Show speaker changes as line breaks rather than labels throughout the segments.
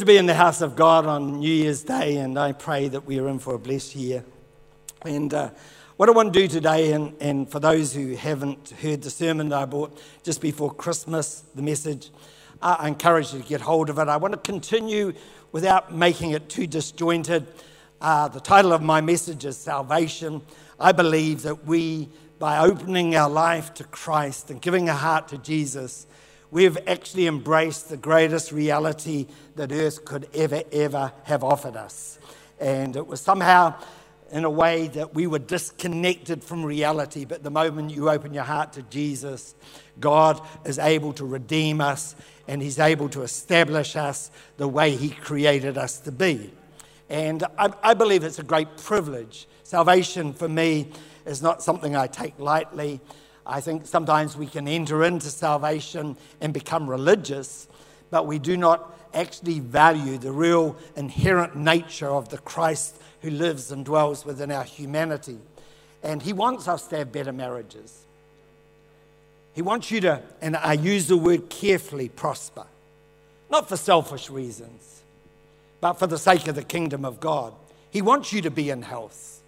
to be in the house of God on New Year's Day, and I pray that we are in for a blessed year. And uh, what I want to do today, and, and for those who haven't heard the sermon that I brought just before Christmas, the message, uh, I encourage you to get hold of it. I want to continue without making it too disjointed. Uh, the title of my message is Salvation. I believe that we, by opening our life to Christ and giving our heart to Jesus, we've actually embraced the greatest reality that earth could ever, ever have offered us. And it was somehow in a way that we were disconnected from reality. But the moment you open your heart to Jesus, God is able to redeem us and He's able to establish us the way He created us to be. And I, I believe it's a great privilege. Salvation for me is not something I take lightly. I think sometimes we can enter into salvation and become religious, but we do not actually value the real inherent nature of the Christ who lives and dwells within our humanity. And He wants us to have better marriages. He wants you to, and I use the word carefully, prosper. Not for selfish reasons, but for the sake of the kingdom of God. He wants you to be in health.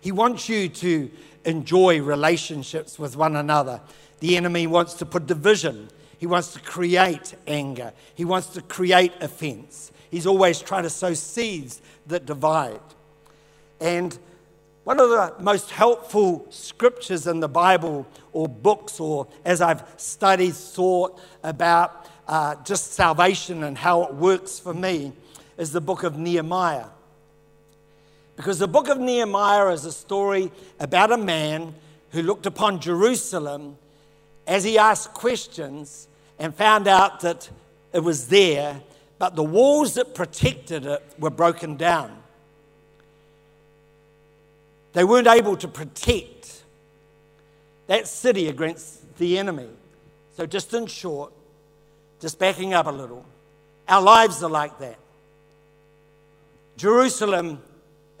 He wants you to enjoy relationships with one another. The enemy wants to put division. He wants to create anger. He wants to create offense. He's always trying to sow seeds that divide. And one of the most helpful scriptures in the Bible or books, or as I've studied, thought about uh, just salvation and how it works for me, is the book of Nehemiah. Because the book of Nehemiah is a story about a man who looked upon Jerusalem as he asked questions and found out that it was there, but the walls that protected it were broken down. They weren't able to protect that city against the enemy. So, just in short, just backing up a little, our lives are like that. Jerusalem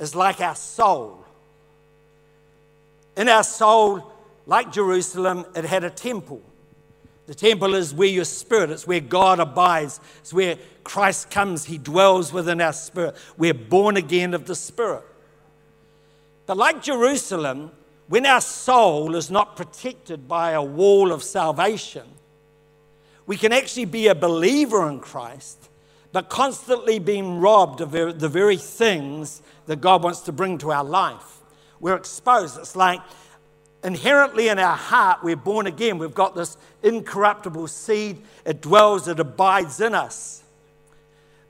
is like our soul. In our soul, like Jerusalem, it had a temple. The temple is where your spirit, it's where God abides, it's where Christ comes, He dwells within our spirit. We're born again of the Spirit. But like Jerusalem, when our soul is not protected by a wall of salvation, we can actually be a believer in Christ, but constantly being robbed of the very things that God wants to bring to our life. We're exposed. It's like inherently in our heart, we're born again. We've got this incorruptible seed, it dwells, it abides in us.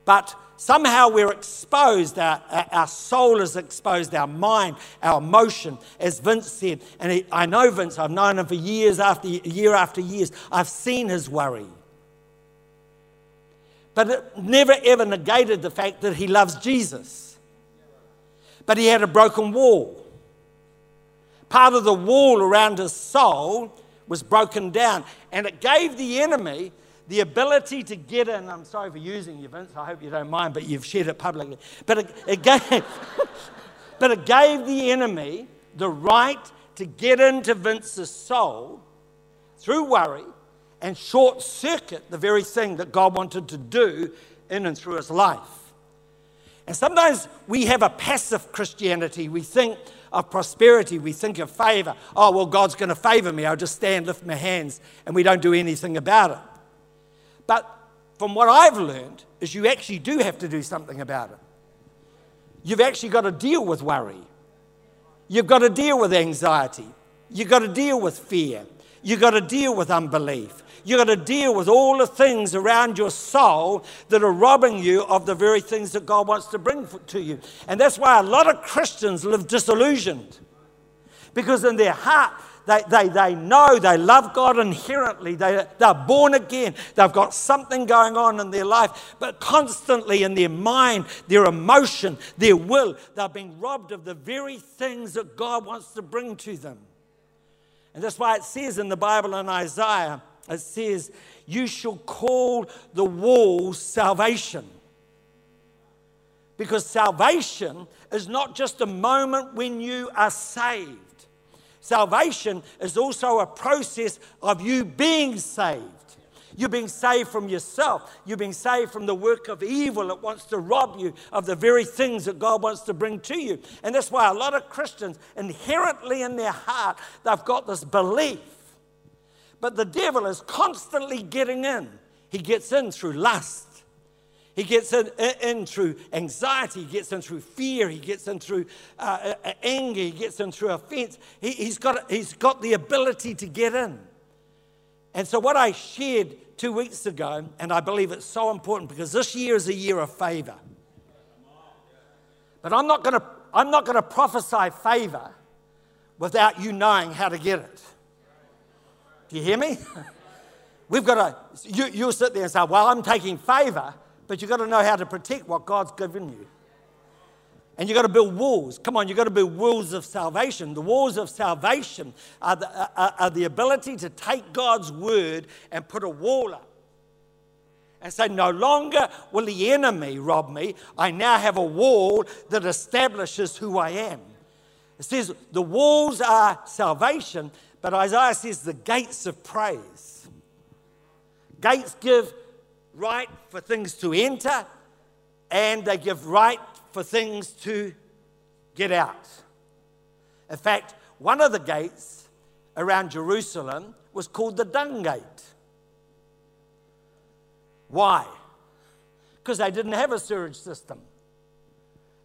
But somehow we're exposed, our, our soul is exposed, our mind, our emotion, as Vince said. And he, I know Vince, I've known him for years after year after years. I've seen his worry. But it never ever negated the fact that he loves Jesus but he had a broken wall. Part of the wall around his soul was broken down, and it gave the enemy the ability to get in. I'm sorry for using you, Vince. I hope you don't mind, but you've shared it publicly. But it, it gave, but it gave the enemy the right to get into Vince's soul through worry and short circuit the very thing that God wanted to do in and through his life. And sometimes we have a passive Christianity. We think of prosperity, we think of favor. Oh, well, God's going to favor me. I'll just stand, lift my hands, and we don't do anything about it. But from what I've learned, is you actually do have to do something about it. You've actually got to deal with worry. You've got to deal with anxiety. You've got to deal with fear. You've got to deal with unbelief. You've got to deal with all the things around your soul that are robbing you of the very things that God wants to bring to you. And that's why a lot of Christians live disillusioned. Because in their heart, they, they, they know they love God inherently. They, they're born again. They've got something going on in their life, but constantly in their mind, their emotion, their will, they're being robbed of the very things that God wants to bring to them. And that's why it says in the Bible in Isaiah, it says, You shall call the walls salvation. Because salvation is not just a moment when you are saved. Salvation is also a process of you being saved. You're being saved from yourself. You're being saved from the work of evil that wants to rob you of the very things that God wants to bring to you. And that's why a lot of Christians, inherently in their heart, they've got this belief. But the devil is constantly getting in. He gets in through lust. He gets in, in, through anxiety, he gets in through fear, he gets in through uh, uh anger, he gets in through offense. He, he's, got, he's got the ability to get in. And so, what I shared two weeks ago, and I believe it's so important because this year is a year of favor. But I'm not going to prophesy favor without you knowing how to get it. Do you hear me? We've got to, you, you'll sit there and say, Well, I'm taking favor, but you've got to know how to protect what God's given you. And you've got to build walls. Come on, you've got to build walls of salvation. The walls of salvation are the, are, are the ability to take God's word and put a wall up. And say, no longer will the enemy rob me. I now have a wall that establishes who I am. It says the walls are salvation, but Isaiah says the gates of praise. Gates give right for things to enter, and they give right for things to get out. In fact, one of the gates around Jerusalem was called the Dung Gate. Why? Because they didn't have a sewage system.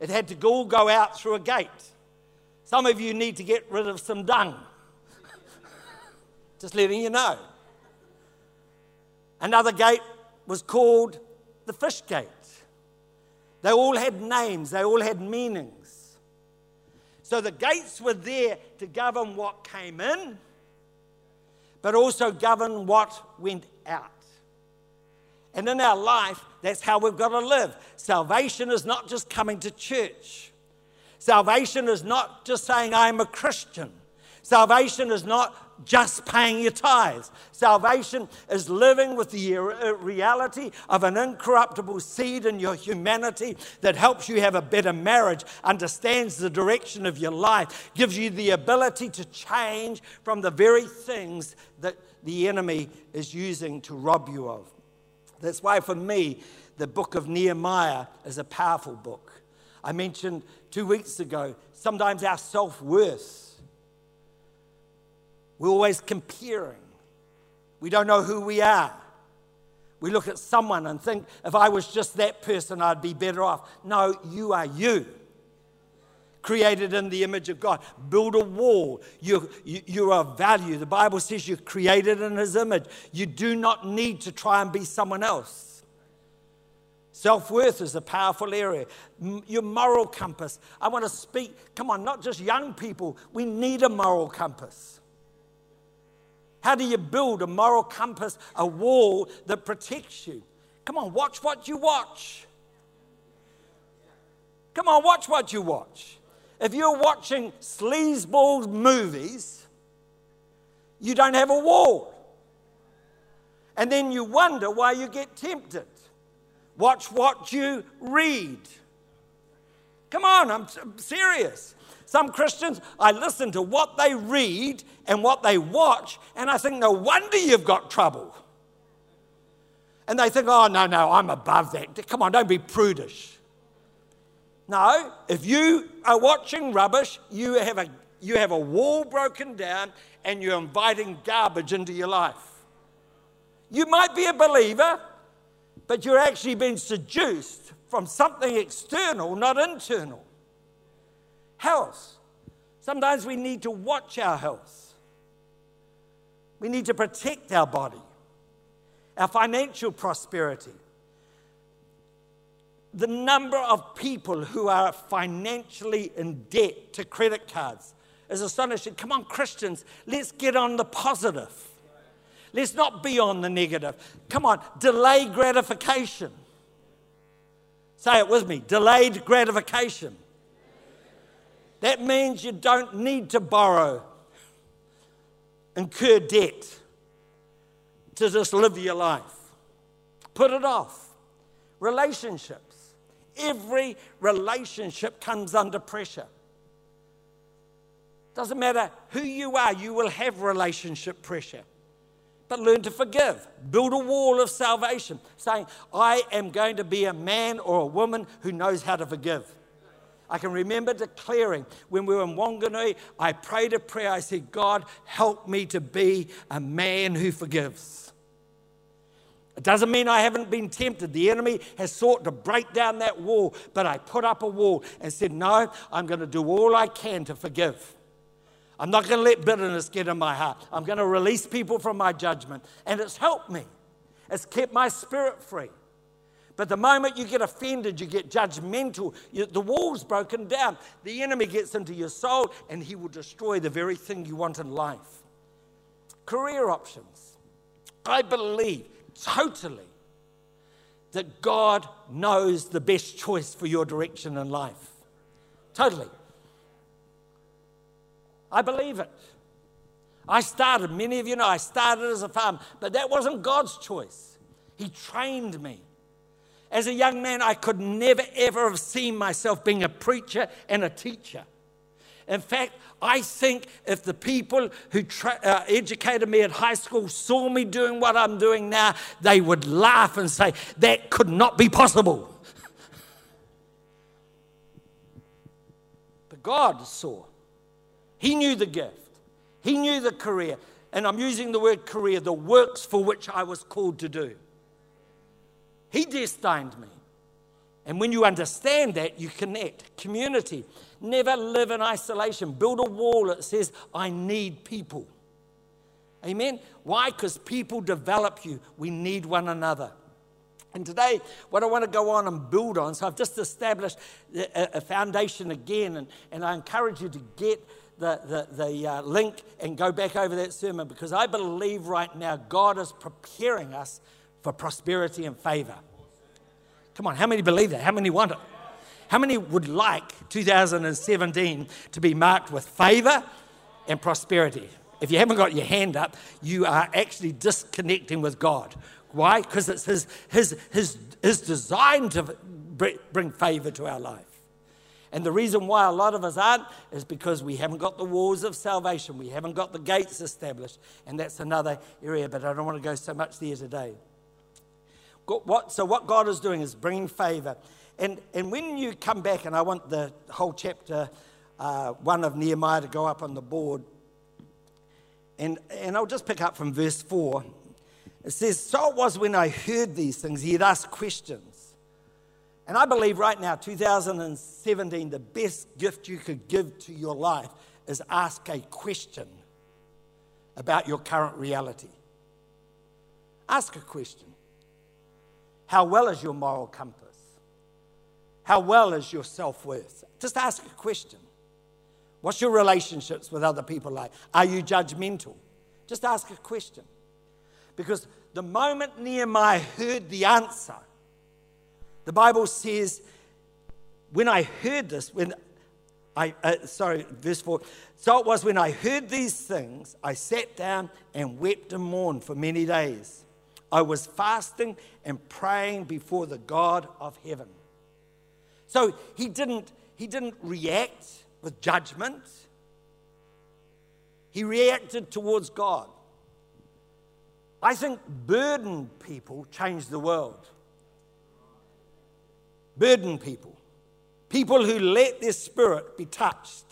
It had to all go out through a gate. Some of you need to get rid of some dung. Just letting you know. Another gate was called the fish gate. They all had names, they all had meanings. So the gates were there to govern what came in, but also govern what went out. And in our life, that's how we've got to live. Salvation is not just coming to church. Salvation is not just saying, I'm a Christian. Salvation is not just paying your tithes. Salvation is living with the reality of an incorruptible seed in your humanity that helps you have a better marriage, understands the direction of your life, gives you the ability to change from the very things that the enemy is using to rob you of. That's why, for me, the book of Nehemiah is a powerful book. I mentioned two weeks ago, sometimes our self worth we're always comparing. We don't know who we are. We look at someone and think, if I was just that person, I'd be better off. No, you are you. Created in the image of God. Build a wall. You, you, you are of value. The Bible says you're created in His image. You do not need to try and be someone else. Self worth is a powerful area. Your moral compass. I want to speak, come on, not just young people. We need a moral compass. How do you build a moral compass, a wall that protects you? Come on, watch what you watch. Come on, watch what you watch. If you're watching sleazeball movies, you don't have a wall. And then you wonder why you get tempted. Watch what you read. Come on, I'm, I'm serious. Some Christians, I listen to what they read and what they watch, and I think, no wonder you've got trouble. And they think, oh, no, no, I'm above that. Come on, don't be prudish. No, if you are watching rubbish, you have a, you have a wall broken down and you're inviting garbage into your life. You might be a believer, but you're actually being seduced from something external, not internal health. Sometimes we need to watch our health. We need to protect our body, our financial prosperity. The number of people who are financially in debt to credit cards is astonishing. Come on, Christians, let's get on the positive. Let's not be on the negative. Come on, delay gratification. Say it with me delayed gratification. That means you don't need to borrow, incur debt to just live your life. Put it off. Relationships. Every relationship comes under pressure. Doesn't matter who you are, you will have relationship pressure. but learn to forgive. Build a wall of salvation, saying, I am going to be a man or a woman who knows how to forgive. I can remember declaring when we were in Wanganui, I prayed a prayer. I said, God, help me to be a man who forgives. It doesn't mean I haven't been tempted. The enemy has sought to break down that wall, but I put up a wall and said, No, I'm going to do all I can to forgive. I'm not going to let bitterness get in my heart. I'm going to release people from my judgment. And it's helped me, it's kept my spirit free. But the moment you get offended, you get judgmental, you, the wall's broken down. The enemy gets into your soul and he will destroy the very thing you want in life. Career options. I believe totally that God knows the best choice for your direction in life. Totally. I believe it. I started, many of you know, I started as a farmer, but that wasn't God's choice. He trained me. As a young man, I could never ever have seen myself being a preacher and a teacher. In fact, I think if the people who tra- uh, educated me at high school saw me doing what I'm doing now, they would laugh and say, That could not be possible. but God saw. He knew the gift, He knew the career. And I'm using the word career, the works for which I was called to do. He destined me. And when you understand that, you connect. Community. Never live in isolation. Build a wall that says, I need people. Amen? Why? Because people develop you. We need one another. And today, what I want to go on and build on, so I've just established a, foundation again, and, and I encourage you to get the, the, the uh, link and go back over that sermon because I believe right now God is preparing us for prosperity and favor. Come on, how many believe that? How many want it? How many would like 2017 to be marked with favor and prosperity? If you haven't got your hand up, you are actually disconnecting with God. Why? Because it's his, his, his, his design to bring favor to our life. And the reason why a lot of us aren't is because we haven't got the walls of salvation. We haven't got the gates established. And that's another area, but I don't want to go so much there today. What, so, what God is doing is bringing favor. And, and when you come back, and I want the whole chapter uh, one of Nehemiah to go up on the board, and, and I'll just pick up from verse 4. It says, So it was when I heard these things, he had asked questions. And I believe right now, 2017, the best gift you could give to your life is ask a question about your current reality. Ask a question How well is your moral compass? How well is your self worth? Just ask a question. What's your relationships with other people like? Are you judgmental? Just ask a question. Because the moment Nehemiah heard the answer, the Bible says, when I heard this, when I, uh, sorry, verse 4. So it was when I heard these things, I sat down and wept and mourned for many days. I was fasting and praying before the God of heaven. So he didn't, he didn't react with judgment, he reacted towards God. I think burdened people change the world Burdened people, people who let their spirit be touched.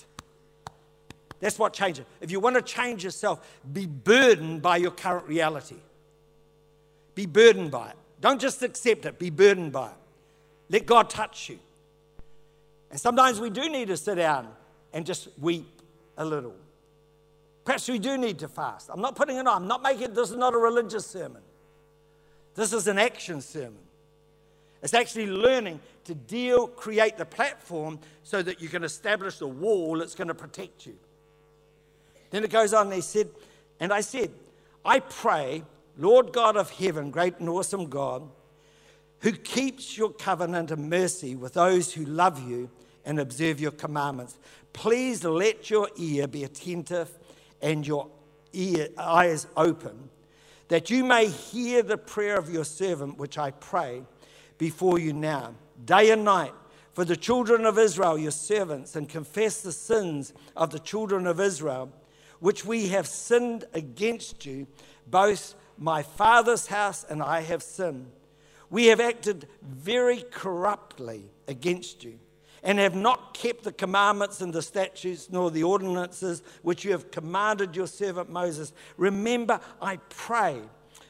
That's what changes. If you want to change yourself, be burdened by your current reality. Be burdened by it. Don't just accept it, be burdened by it. Let God touch you. And sometimes we do need to sit down and just weep a little. Perhaps we do need to fast. I'm not putting it on. I'm not making this is not a religious sermon. This is an action sermon. It's actually learning to deal, create the platform so that you can establish the wall that's going to protect you. Then it goes on, he said, and I said, I pray, Lord God of heaven, great and awesome God, who keeps your covenant and mercy with those who love you and observe your commandments. Please let your ear be attentive and your ear, eyes open, that you may hear the prayer of your servant, which I pray before you now, day and night, for the children of Israel, your servants, and confess the sins of the children of Israel, which we have sinned against you, both my father's house and I have sinned. We have acted very corruptly against you and have not kept the commandments and the statutes nor the ordinances which you have commanded your servant Moses. Remember, I pray,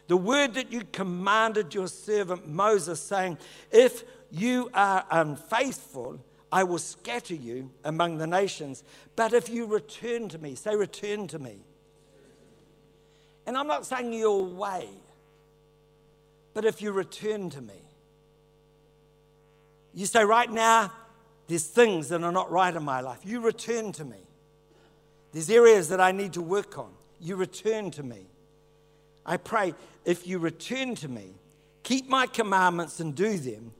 the word that you commanded your servant Moses, saying, If you are unfaithful, I will scatter you among the nations. But if you return to me, say, return to me. And I'm not saying your way, but if you return to me, you say, right now, there's things that are not right in my life. You return to me. There's areas that I need to work on. You return to me. I pray if you return to me, keep my commandments and do them,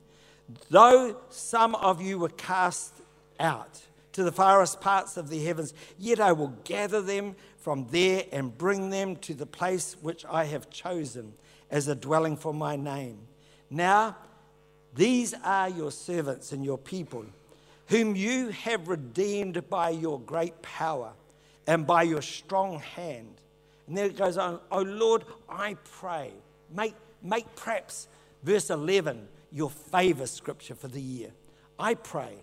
though some of you were cast out to the farthest parts of the heavens, yet I will gather them from there and bring them to the place which I have chosen as a dwelling for my name. Now, these are your servants and your people whom you have redeemed by your great power and by your strong hand. And then it goes on, Oh Lord, I pray, make, make perhaps verse 11 your favor scripture for the year. I pray,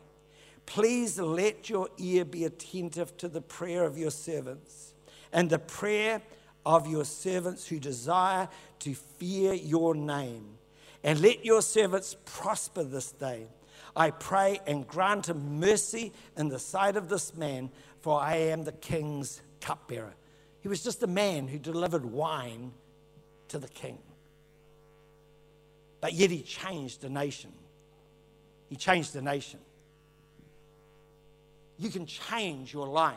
please let your ear be attentive to the prayer of your servants and the prayer of your servants who desire to fear your name. And let your servants prosper this day I pray and grant him mercy in the sight of this man, for I am the king's cupbearer. He was just a man who delivered wine to the king. But yet he changed the nation. He changed the nation. You can change your life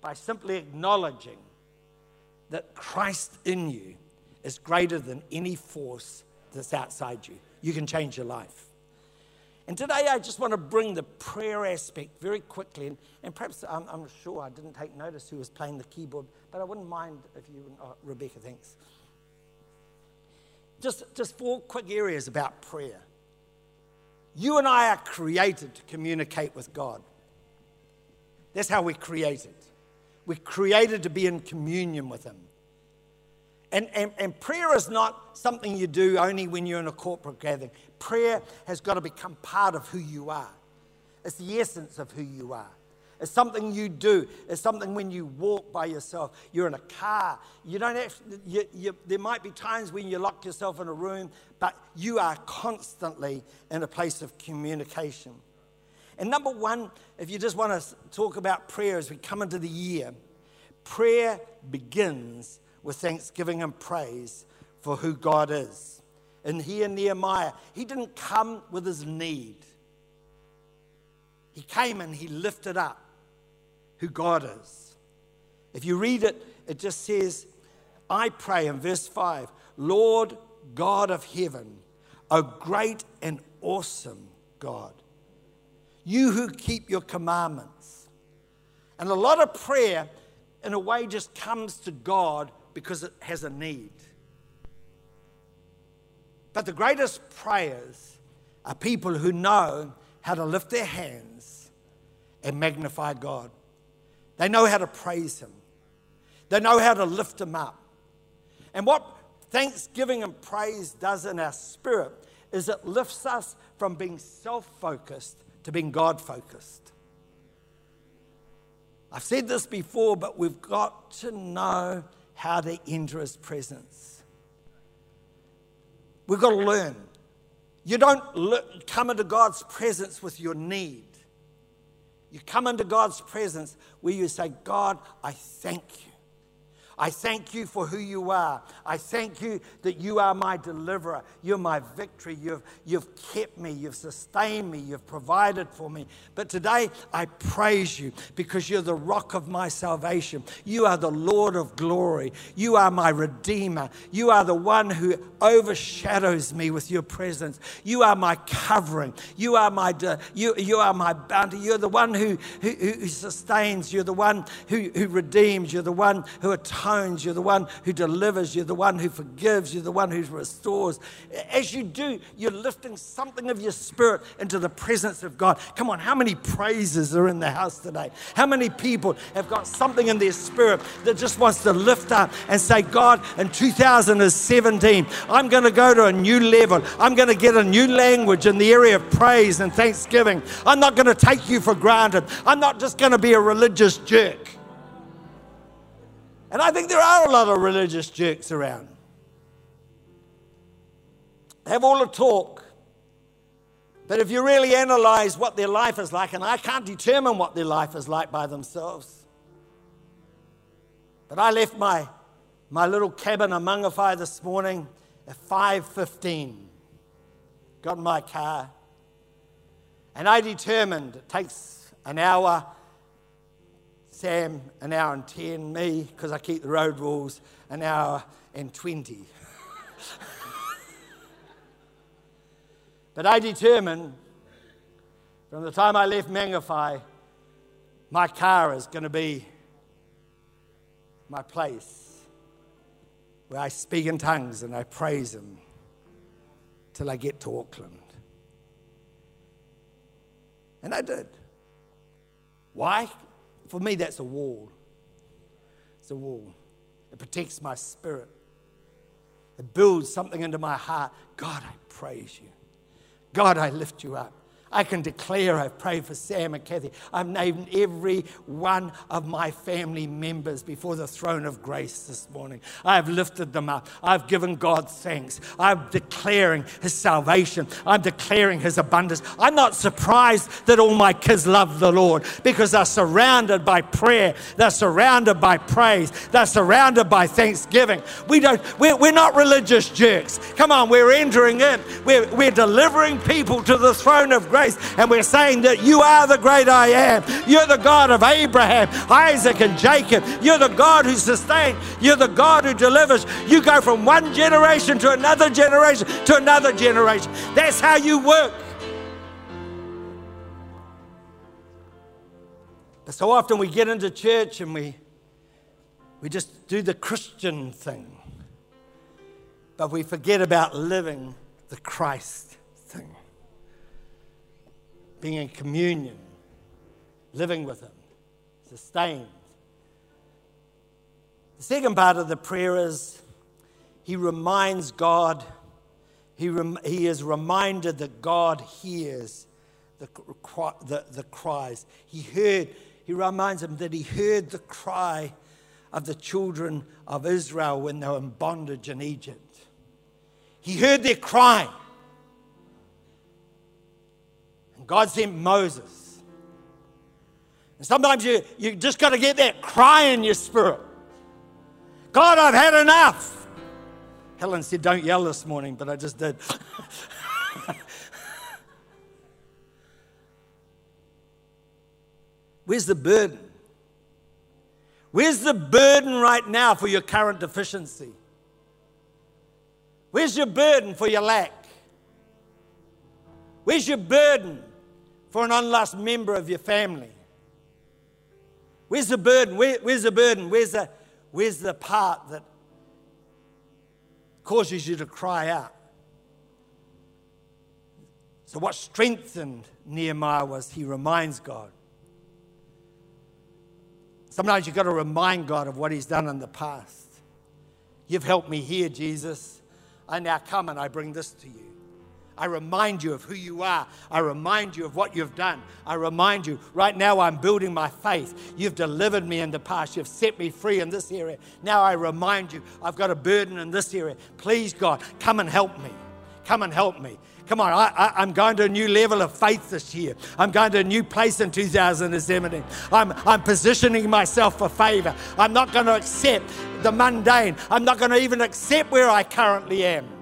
by simply acknowledging that Christ in you is greater than any force that's outside you. You can change your life. And today I just want to bring the prayer aspect very quickly. And, and perhaps I'm, I'm, sure I didn't take notice who was playing the keyboard, but I wouldn't mind if you, oh, Rebecca, thanks. Just, just four quick areas about prayer. You and I are created to communicate with God. That's how we're created. We're created to be in communion with Him. And, and, and prayer is not something you do only when you're in a corporate gathering. Prayer has got to become part of who you are. It's the essence of who you are. It's something you do. It's something when you walk by yourself. You're in a car. You don't have. You, you, there might be times when you lock yourself in a room, but you are constantly in a place of communication. And number one, if you just want to talk about prayer as we come into the year, prayer begins with thanksgiving and praise for who God is. And here, in Nehemiah, he didn't come with his need. He came and he lifted up who God is. If you read it, it just says, I pray in verse 5 Lord God of heaven, O great and awesome God, you who keep your commandments. And a lot of prayer, in a way, just comes to God because it has a need. But the greatest prayers are people who know how to lift their hands and magnify God. They know how to praise Him, they know how to lift Him up. And what thanksgiving and praise does in our spirit is it lifts us from being self focused to being God focused. I've said this before, but we've got to know how to enter his presence. We've got to learn. You don't come into God's presence with your need. You come into God's presence where you say, God, I thank you. I thank you for who you are. I thank you that you are my deliverer. You're my victory. You've, you've kept me. You've sustained me. You've provided for me. But today I praise you because you're the rock of my salvation. You are the Lord of glory. You are my redeemer. You are the one who overshadows me with your presence. You are my covering. You are my, you, you are my bounty. You're the one who, who, who sustains. You're the one who, who redeems. You're the one who atones atones. You're the one who delivers. You're the one who forgives. You're the one who restores. As you do, you're lifting something of your spirit into the presence of God. Come on, how many praises are in the house today? How many people have got something in their spirit that just wants to lift up and say, God, in 2017, I'm going to go to a new level. I'm going to get a new language in the area of praise and thanksgiving. I'm not going to take you for granted. I'm not just going to be a religious jerk. And I think there are a lot of religious jerks around. They have all the talk. But if you really analyze what their life is like, and I can't determine what their life is like by themselves, but I left my, my little cabin in Mangawhai this morning at 5.15. Got in my car. And I determined it takes an hour Sam, an hour and 10, me, because I keep the road rules, an hour and 20. but I determined from the time I left Mangawhai, my car is going to be my place where I speak in tongues and I praise Him till I get to Auckland. And I did. Why? For me, that's a wall. It's a wall. It protects my spirit. It builds something into my heart. God, I praise you. God, I lift you up. I can declare I've prayed for Sam and Kathy. I've named every one of my family members before the throne of grace this morning. I've lifted them up. I've given God thanks. I'm declaring His salvation. I'm declaring His abundance. I'm not surprised that all my kids love the Lord because they're surrounded by prayer. They're surrounded by praise. They're surrounded by thanksgiving. We don't, we're, we're not religious jerks. Come on, we're entering in. We're, we're delivering people to the throne of grace grace. And we're saying that you are the great I am. You're the God of Abraham, Isaac, and Jacob. You're the God who sustains. You're the God who delivers. You go from one generation to another generation to another generation. That's how you work. But so often we get into church and we, we just do the Christian thing. But we forget about living the Christ being in communion, living with Him, sustained. The second part of the prayer is he reminds God, he, rem, he is reminded that God hears the, the, the cries. He heard, he reminds him that he heard the cry of the children of Israel when they were in bondage in Egypt. He heard their cry. God sent Moses. And sometimes you, you just got to get that cry in your spirit. God, I've had enough. Helen said, Don't yell this morning, but I just did. Where's the burden? Where's the burden right now for your current deficiency? Where's your burden for your lack? Where's your burden for an unlost member of your family? Where's the burden? Where, where's the burden? Where's the, where's the part that causes you to cry out? So, what strengthened Nehemiah was he reminds God. Sometimes you've got to remind God of what he's done in the past. You've helped me here, Jesus. I now come and I bring this to you. I remind you of who you are. I remind you of what you've done. I remind you, right now I'm building my faith. You've delivered me in the past. You've set me free in this area. Now I remind you, I've got a burden in this area. Please, God, come and help me. Come and help me. Come on, I, am going to a new level of faith this year. I'm going to a new place in 2017. I'm, I'm positioning myself for favor. I'm not going to accept the mundane. I'm not going to even accept where I currently am.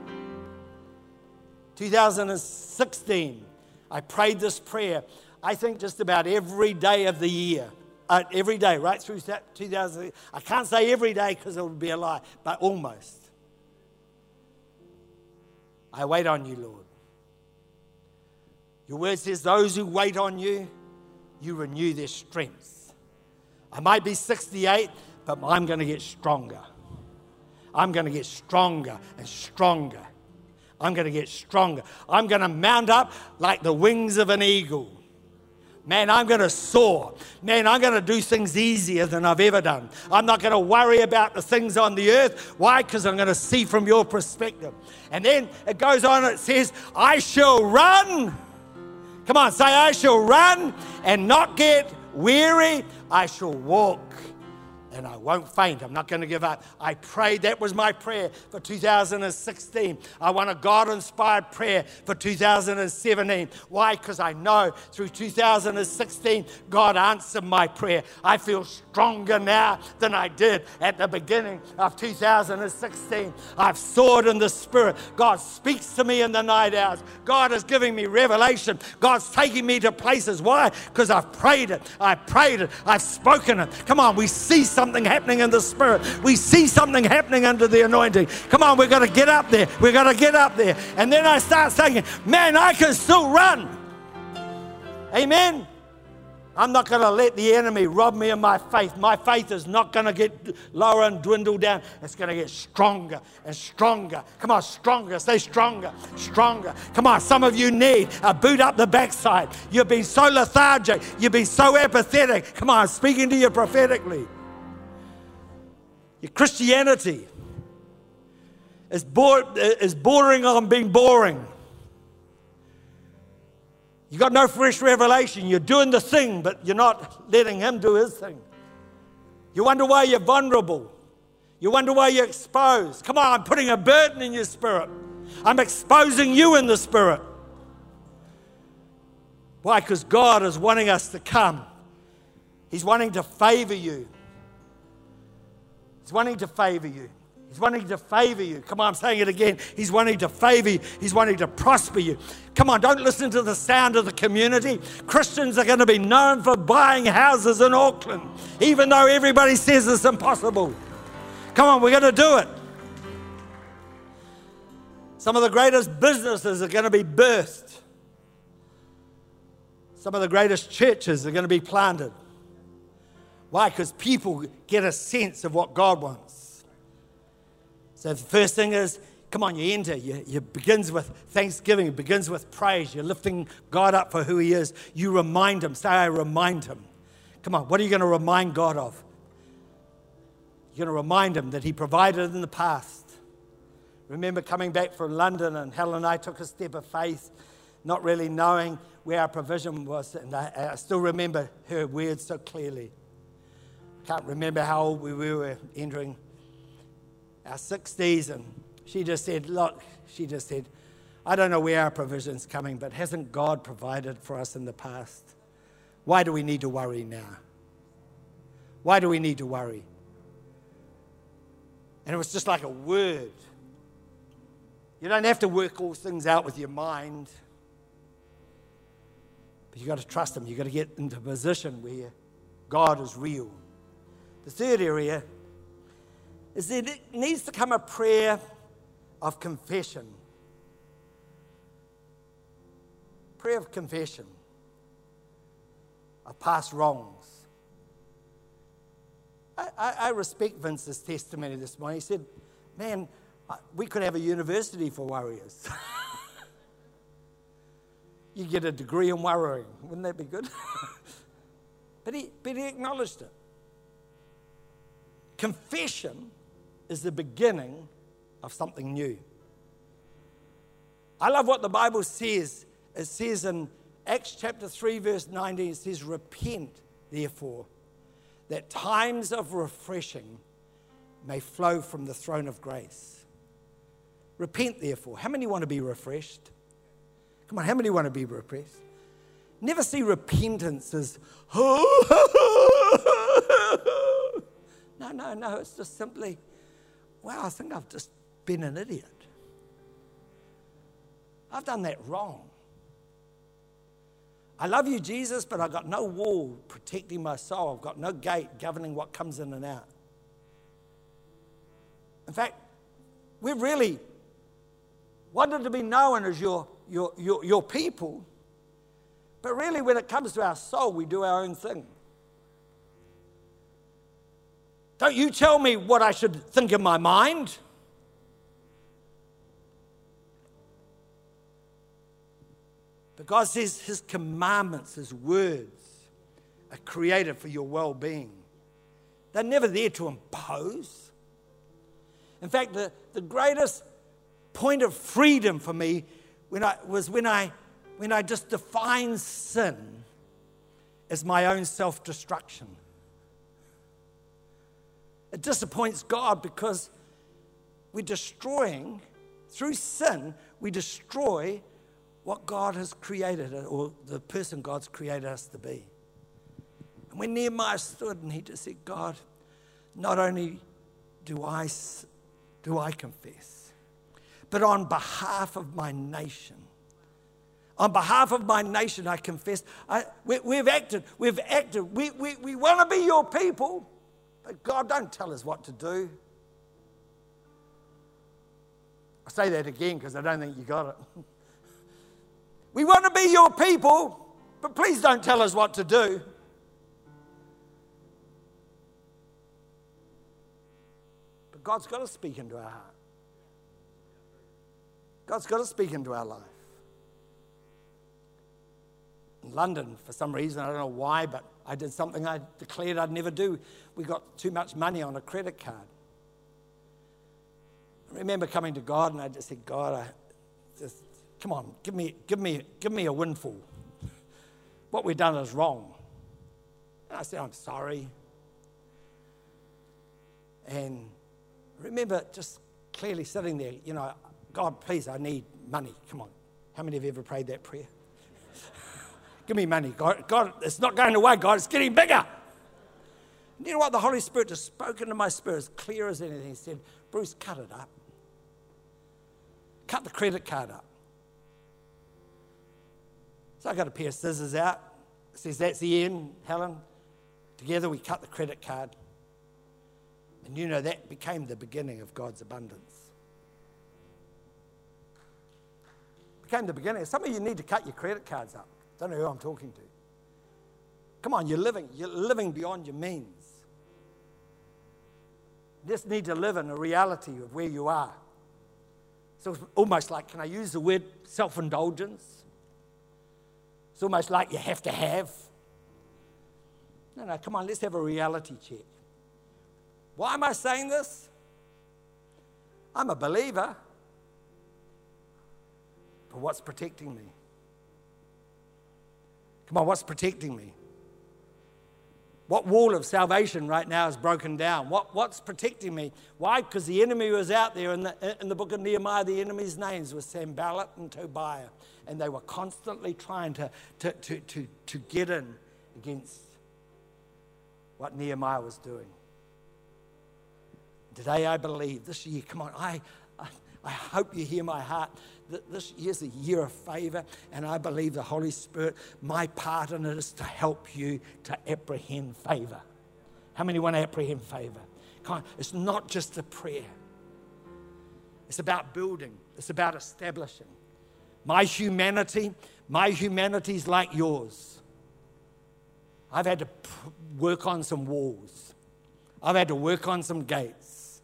2016, I prayed this prayer, I think just about every day of the year. Uh, every day, right through 2000. I can't say every day because it would be a lie, but almost. I wait on you, Lord. Your word says, Those who wait on you, you renew their strength. I might be 68, but I'm going to get stronger. I'm going to get stronger and stronger. I'm going to get stronger. I'm going to mount up like the wings of an eagle. Man, I'm going to soar. Man, I'm going to do things easier than I've ever done. I'm not going to worry about the things on the earth. Why? Because I'm going to see from your perspective. And then it goes on, it says, I shall run. Come on, say, I shall run and not get weary. I shall walk and I won't faint. I'm not going to give up. I prayed. That was my prayer for 2016. I want a God inspired prayer for 2017. Why? Because I know through 2016, God answered my prayer. I feel stronger now than I did at the beginning of 2016. I've soared in the Spirit. God speaks to me in the night hours. God is giving me revelation. God's taking me to places. Why? Because I've prayed it. I prayed it. I've spoken it. Come on, we see something something happening in the spirit. We see something happening under the anointing. Come on, we've got to get up there. We've got to get up there. And then I start saying, man, I can still run. Amen. I'm not going to let the enemy rob me of my faith. My faith is not going to get lower and dwindle down. It's going to get stronger and stronger. Come on, stronger. Stay stronger, stronger. Come on, some of you need a boot up the backside. You've been so lethargic. You've been so apathetic. Come on, speaking to you prophetically. Your Christianity is, is bordering on being boring. You got no fresh revelation. You're doing the thing, but you're not letting Him do His thing. You wonder why you're vulnerable. You wonder why you're exposed. Come on, I'm putting a burden in your spirit. I'm exposing you in the spirit. Why? Because God is wanting us to come. He's wanting to favor you. He's wanting to favor you. He's wanting to favor you. Come on, I'm saying it again. He's wanting to favor you. He's wanting to prosper you. Come on, don't listen to the sound of the community. Christians are going to be known for buying houses in Auckland, even though everybody says it's impossible. Come on, we're going to do it. Some of the greatest businesses are going to be birthed. Some of the greatest churches are going to be planted. Why? Because people get a sense of what God wants. So the first thing is, come on, you enter. You, you begins with thanksgiving. It begins with praise. You're lifting God up for who He is. You remind Him. Say, I remind Him. Come on, what are you going to remind God of? You're going to remind Him that He provided in the past. Remember coming back from London, and Helen and I took a step of faith, not really knowing where our provision was. And I, I still remember her words so clearly. Can't remember how old we were entering our 60s, and she just said, Look, she just said, I don't know where our provision's coming, but hasn't God provided for us in the past? Why do we need to worry now? Why do we need to worry? And it was just like a word. You don't have to work all things out with your mind, but you've got to trust Him. You've got to get into a position where God is real. The third area is that it needs to come a prayer of confession. Prayer of confession of past wrongs. I, I, I respect Vince's testimony this morning. He said, Man, we could have a university for warriors. you get a degree in worrying. Wouldn't that be good? but, he, but he acknowledged it. Confession is the beginning of something new. I love what the Bible says. It says in Acts chapter 3, verse 19, it says, Repent, therefore, that times of refreshing may flow from the throne of grace. Repent, therefore. How many want to be refreshed? Come on, how many want to be refreshed? Never see repentance as, oh, No, no, no. It's just simply, wow, I think I've just been an idiot. I've done that wrong. I love you, Jesus, but I've got no wall protecting my soul. I've got no gate governing what comes in and out. In fact, we really wanted to be known as your, your, your, your people, but really, when it comes to our soul, we do our own thing. Don't you tell me what I should think in my mind. But God says His commandments, His words, are created for your well being. They're never there to impose. In fact, the, the greatest point of freedom for me when I, was when I, when I just defined sin as my own self destruction. It disappoints God because we're destroying, through sin, we destroy what God has created or the person God's created us to be. And when Nehemiah stood and he just said, God, not only do I, do I confess, but on behalf of my nation, on behalf of my nation, I confess. I, we, have acted, we've acted. We, we, we want to be your people, but God, don't tell us what to do. I say that again because I don't think you got it. we want to be your people, but please don't tell us what to do. But God's got to speak into our heart. God's got to speak into our life. In London, for some reason, I don't know why, but I did something I declared I'd never do. We got too much money on a credit card. I remember coming to God and I just said, God, I just come on, give me, give me, give me a windfall. What we've done is wrong. And I said, I'm sorry. And I remember just clearly sitting there, you know, God, please, I need money. Come on. How many you ever prayed that prayer? Give me money. God, God, it's not going away, God, it's getting bigger. And you know what? The Holy Spirit just spoke into my spirit as clear as anything. He said, Bruce, cut it up. Cut the credit card up. So I got a pair of scissors out. Says, That's the end, Helen. Together we cut the credit card. And you know, that became the beginning of God's abundance. became the beginning. Some of you need to cut your credit cards up. Don't know who I'm talking to. Come on, you're living. You're living beyond your means. You just need to live in a reality of where you are. So it's almost like, can I use the word self indulgence? It's almost like you have to have. No, no, come on, let's have a reality check. Why am I saying this? I'm a believer. But what's protecting me? Come on, what's protecting me? What wall of salvation right now is broken down? What, what's protecting me? Why? Because the enemy was out there. In the, in the book of Nehemiah, the enemy's names were Sanballat and Tobiah. And they were constantly trying to, to, to, to, to get in against what Nehemiah was doing. Today, I believe this year, come on, I, I, hope you hear my heart that this year's a year of favor, and I believe the Holy Spirit, my part in it is to help you to apprehend favor. How many want to apprehend favor? It's not just a prayer, it's about building, it's about establishing. My humanity, my humanity is like yours. I've had to work on some walls. I've had to work on some gates.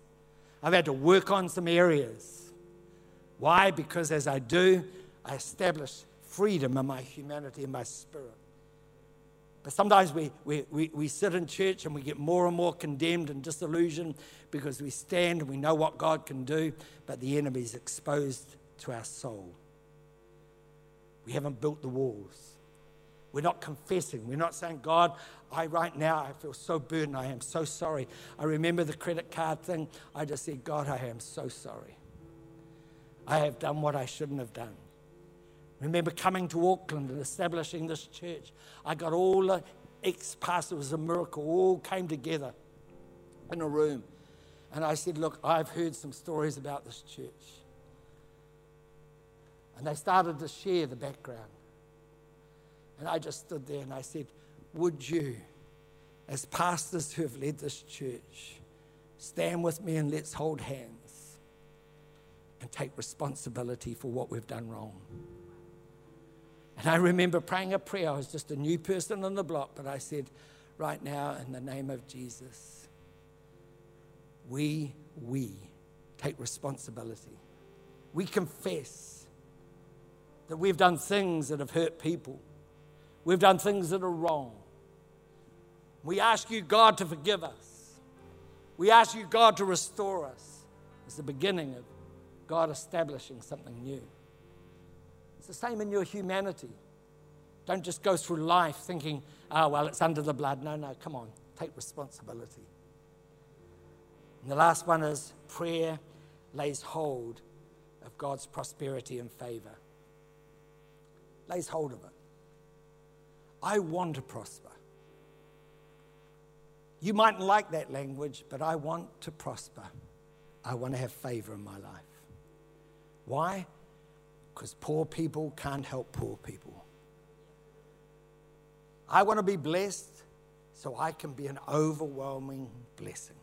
I've had to work on some areas. Why? Because as I do, I establish freedom in my humanity and my spirit. But sometimes we, we, we, we sit in church and we get more and more condemned and disillusioned because we stand and we know what God can do, but the enemy is exposed to our soul. We haven't built the walls. We're not confessing. We're not saying, God, I right now I feel so burdened. I am so sorry. I remember the credit card thing. I just said, God, I am so sorry. I have done what I shouldn't have done. Remember coming to Auckland and establishing this church. I got all the ex pastors, it was a miracle, all came together in a room. And I said, Look, I've heard some stories about this church. And they started to share the background. And I just stood there and I said, Would you, as pastors who have led this church, stand with me and let's hold hands? And take responsibility for what we've done wrong. And I remember praying a prayer. I was just a new person on the block, but I said, right now, in the name of Jesus, we, we take responsibility. We confess that we've done things that have hurt people. We've done things that are wrong. We ask you, God, to forgive us. We ask you, God, to restore us. It's the beginning of God establishing something new. It's the same in your humanity. Don't just go through life thinking, oh, well, it's under the blood. No, no, come on, take responsibility. And the last one is prayer lays hold of God's prosperity and favor. Lays hold of it. I want to prosper. You mightn't like that language, but I want to prosper. I want to have favor in my life. Why? Because poor people can't help poor people. I want to be blessed so I can be an overwhelming blessing.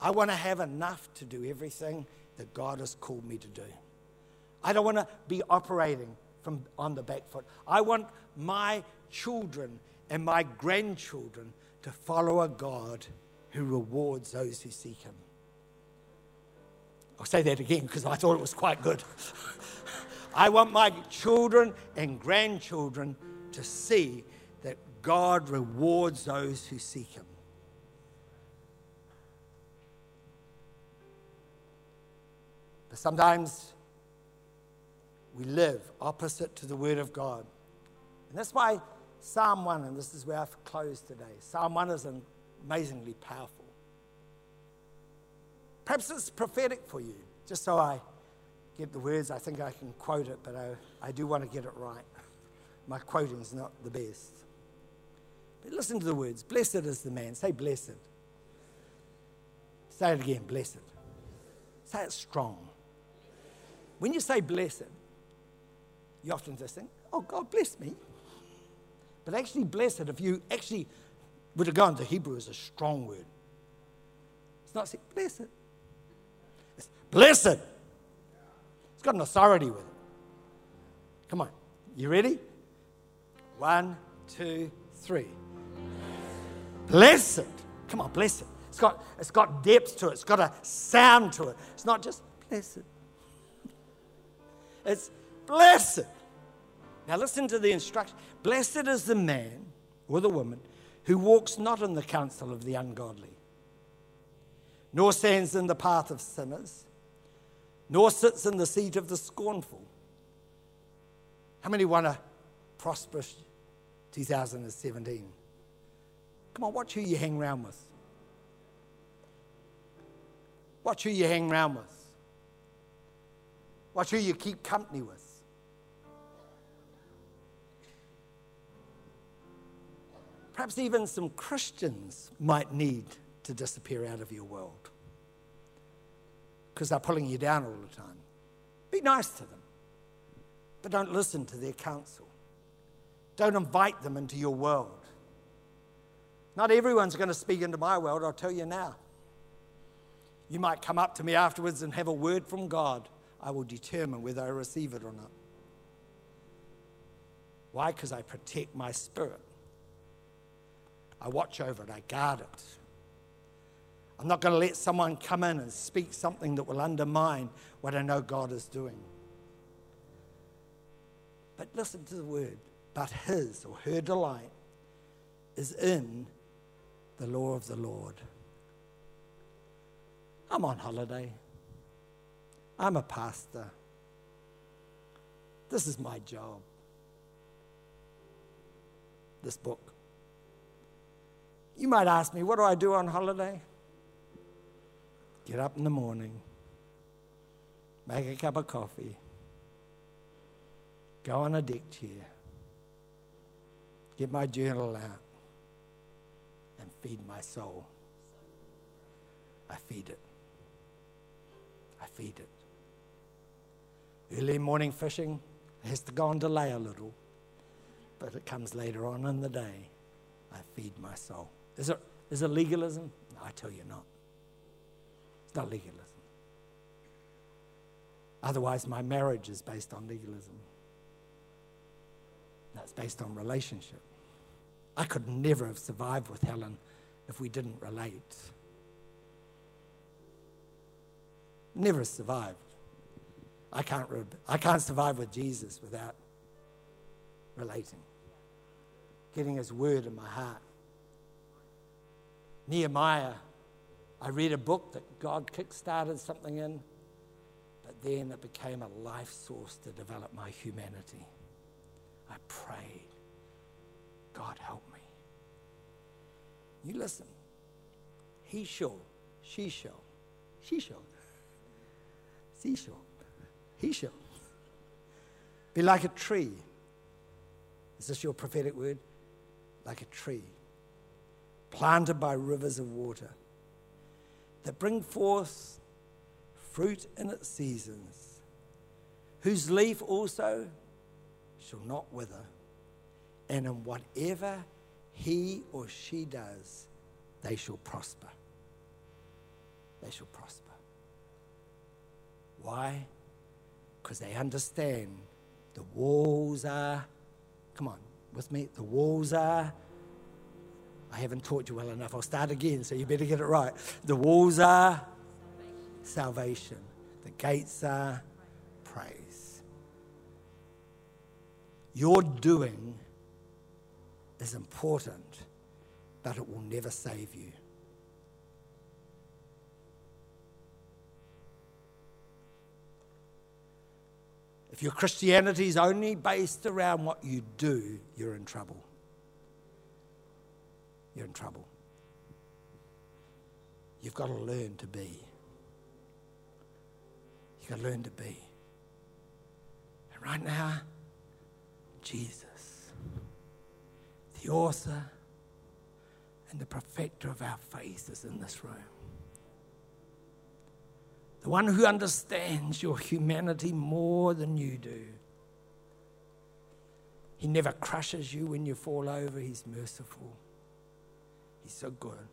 I want to have enough to do everything that God has called me to do. I don't want to be operating from on the back foot. I want my children and my grandchildren to follow a God who rewards those who seek him. I'll say that again because I thought it was quite good. I want my children and grandchildren to see that God rewards those who seek him. But sometimes we live opposite to the Word of God. And that's why Psalm 1, and this is where I've closed today, Psalm 1 is amazingly powerful. Perhaps it's prophetic for you, just so I get the words. I think I can quote it, but I, I do want to get it right. My quoting is not the best. But listen to the words Blessed is the man. Say, blessed. Say it again, blessed. Say it strong. When you say blessed, you often just think, oh, God bless me. But actually, blessed, if you actually would have gone to Hebrew, is a strong word. It's not saying blessed. It's blessed. It's got an authority with it. Come on. You ready? One, two, three. Blessed. Come on, blessed. It's got, it's got depth to it. It's got a sound to it. It's not just blessed. It's blessed. Now listen to the instruction. Blessed is the man or the woman who walks not in the counsel of the ungodly, nor stands in the path of sinners, nor sits in the seat of the scornful. How many want a prosperous 2017? Come on, watch who you hang around with. Watch who you hang around with. Watch who you keep company with. Perhaps even some Christians might need to disappear out of your world because they're pulling you down all the time. Be nice to them, but don't listen to their counsel. Don't invite them into your world. Not everyone's going to speak into my world, I'll tell you now. You might come up to me afterwards and have a word from God. I will determine whether I receive it or not. Why? Because I protect my spirit. I watch over it, I guard it. I'm not going to let someone come in and speak something that will undermine what I know God is doing. But listen to the word. But his or her delight is in the law of the Lord. I'm on holiday. I'm a pastor. This is my job. This book. You might ask me, what do I do on holiday? Get up in the morning, make a cup of coffee, go on a deck chair, get my journal out, and feed my soul. I feed it. I feed it. Early morning fishing has to go on delay a little, but it comes later on in the day. I feed my soul. Is it, is it legalism? I tell you not. It's not legalism. Otherwise, my marriage is based on legalism. That's based on relationship. I could never have survived with Helen if we didn't relate. never survived. I can't, I can't survive with Jesus without relating, getting his word in my heart. Nehemiah, I read a book that God kick-started something in, but then it became a life source to develop my humanity. I prayed, God help me. You listen. He shall, she shall, she shall, she shall, he shall be like a tree. Is this your prophetic word? Like a tree planted by rivers of water that bring forth fruit in its seasons, whose leaf also shall not wither, and in whatever he or she does, they shall prosper. They shall prosper. Why? Because they understand the walls are, come on, with me, the walls are. I haven't taught you well enough. I'll start again, so you better get it right. The walls are salvation, the gates are praise. Your doing is important, but it will never save you. If your Christianity is only based around what you do, you're in trouble. You're in trouble. You've got to learn to be. You've got to learn to be. And right now, Jesus the author and the perfecter of our faith is in this room. The one who understands your humanity more than you do. He never crushes you when you fall over. He's merciful. He's so good.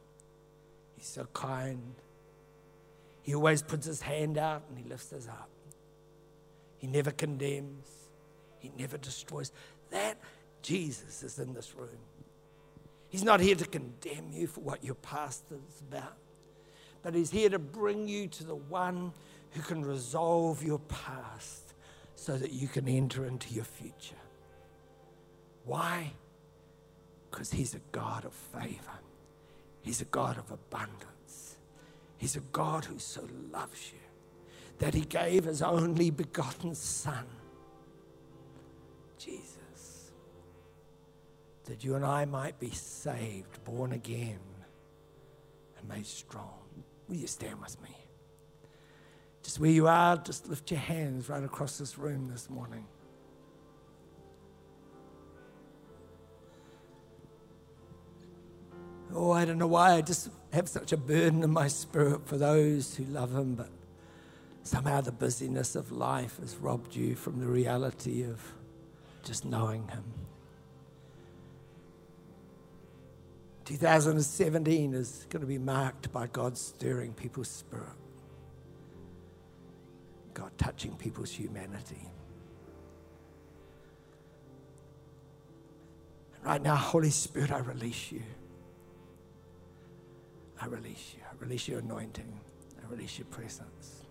He's so kind. He always puts his hand out and he lifts us up. He never condemns. He never destroys. That Jesus is in this room. He's not here to condemn you for what your past is about, but He's here to bring you to the one who can resolve your past so that you can enter into your future. Why? Because He's a God of favor, He's a God of abundance, He's a God who so loves you that He gave His only begotten Son, Jesus that you and I might be saved, born again, and made strong. Will you stand with me? Just where you are, just lift your hands right across this room this morning. Oh, I don't know why. I just have such a burden in my spirit for those who love Him, but somehow the busyness of life has robbed you from the reality of just knowing Him. 2017 is going to be marked by God stirring people's spirit, God touching people's humanity. Right now, Holy Spirit, I release you. I release you. I release your anointing. I release your presence.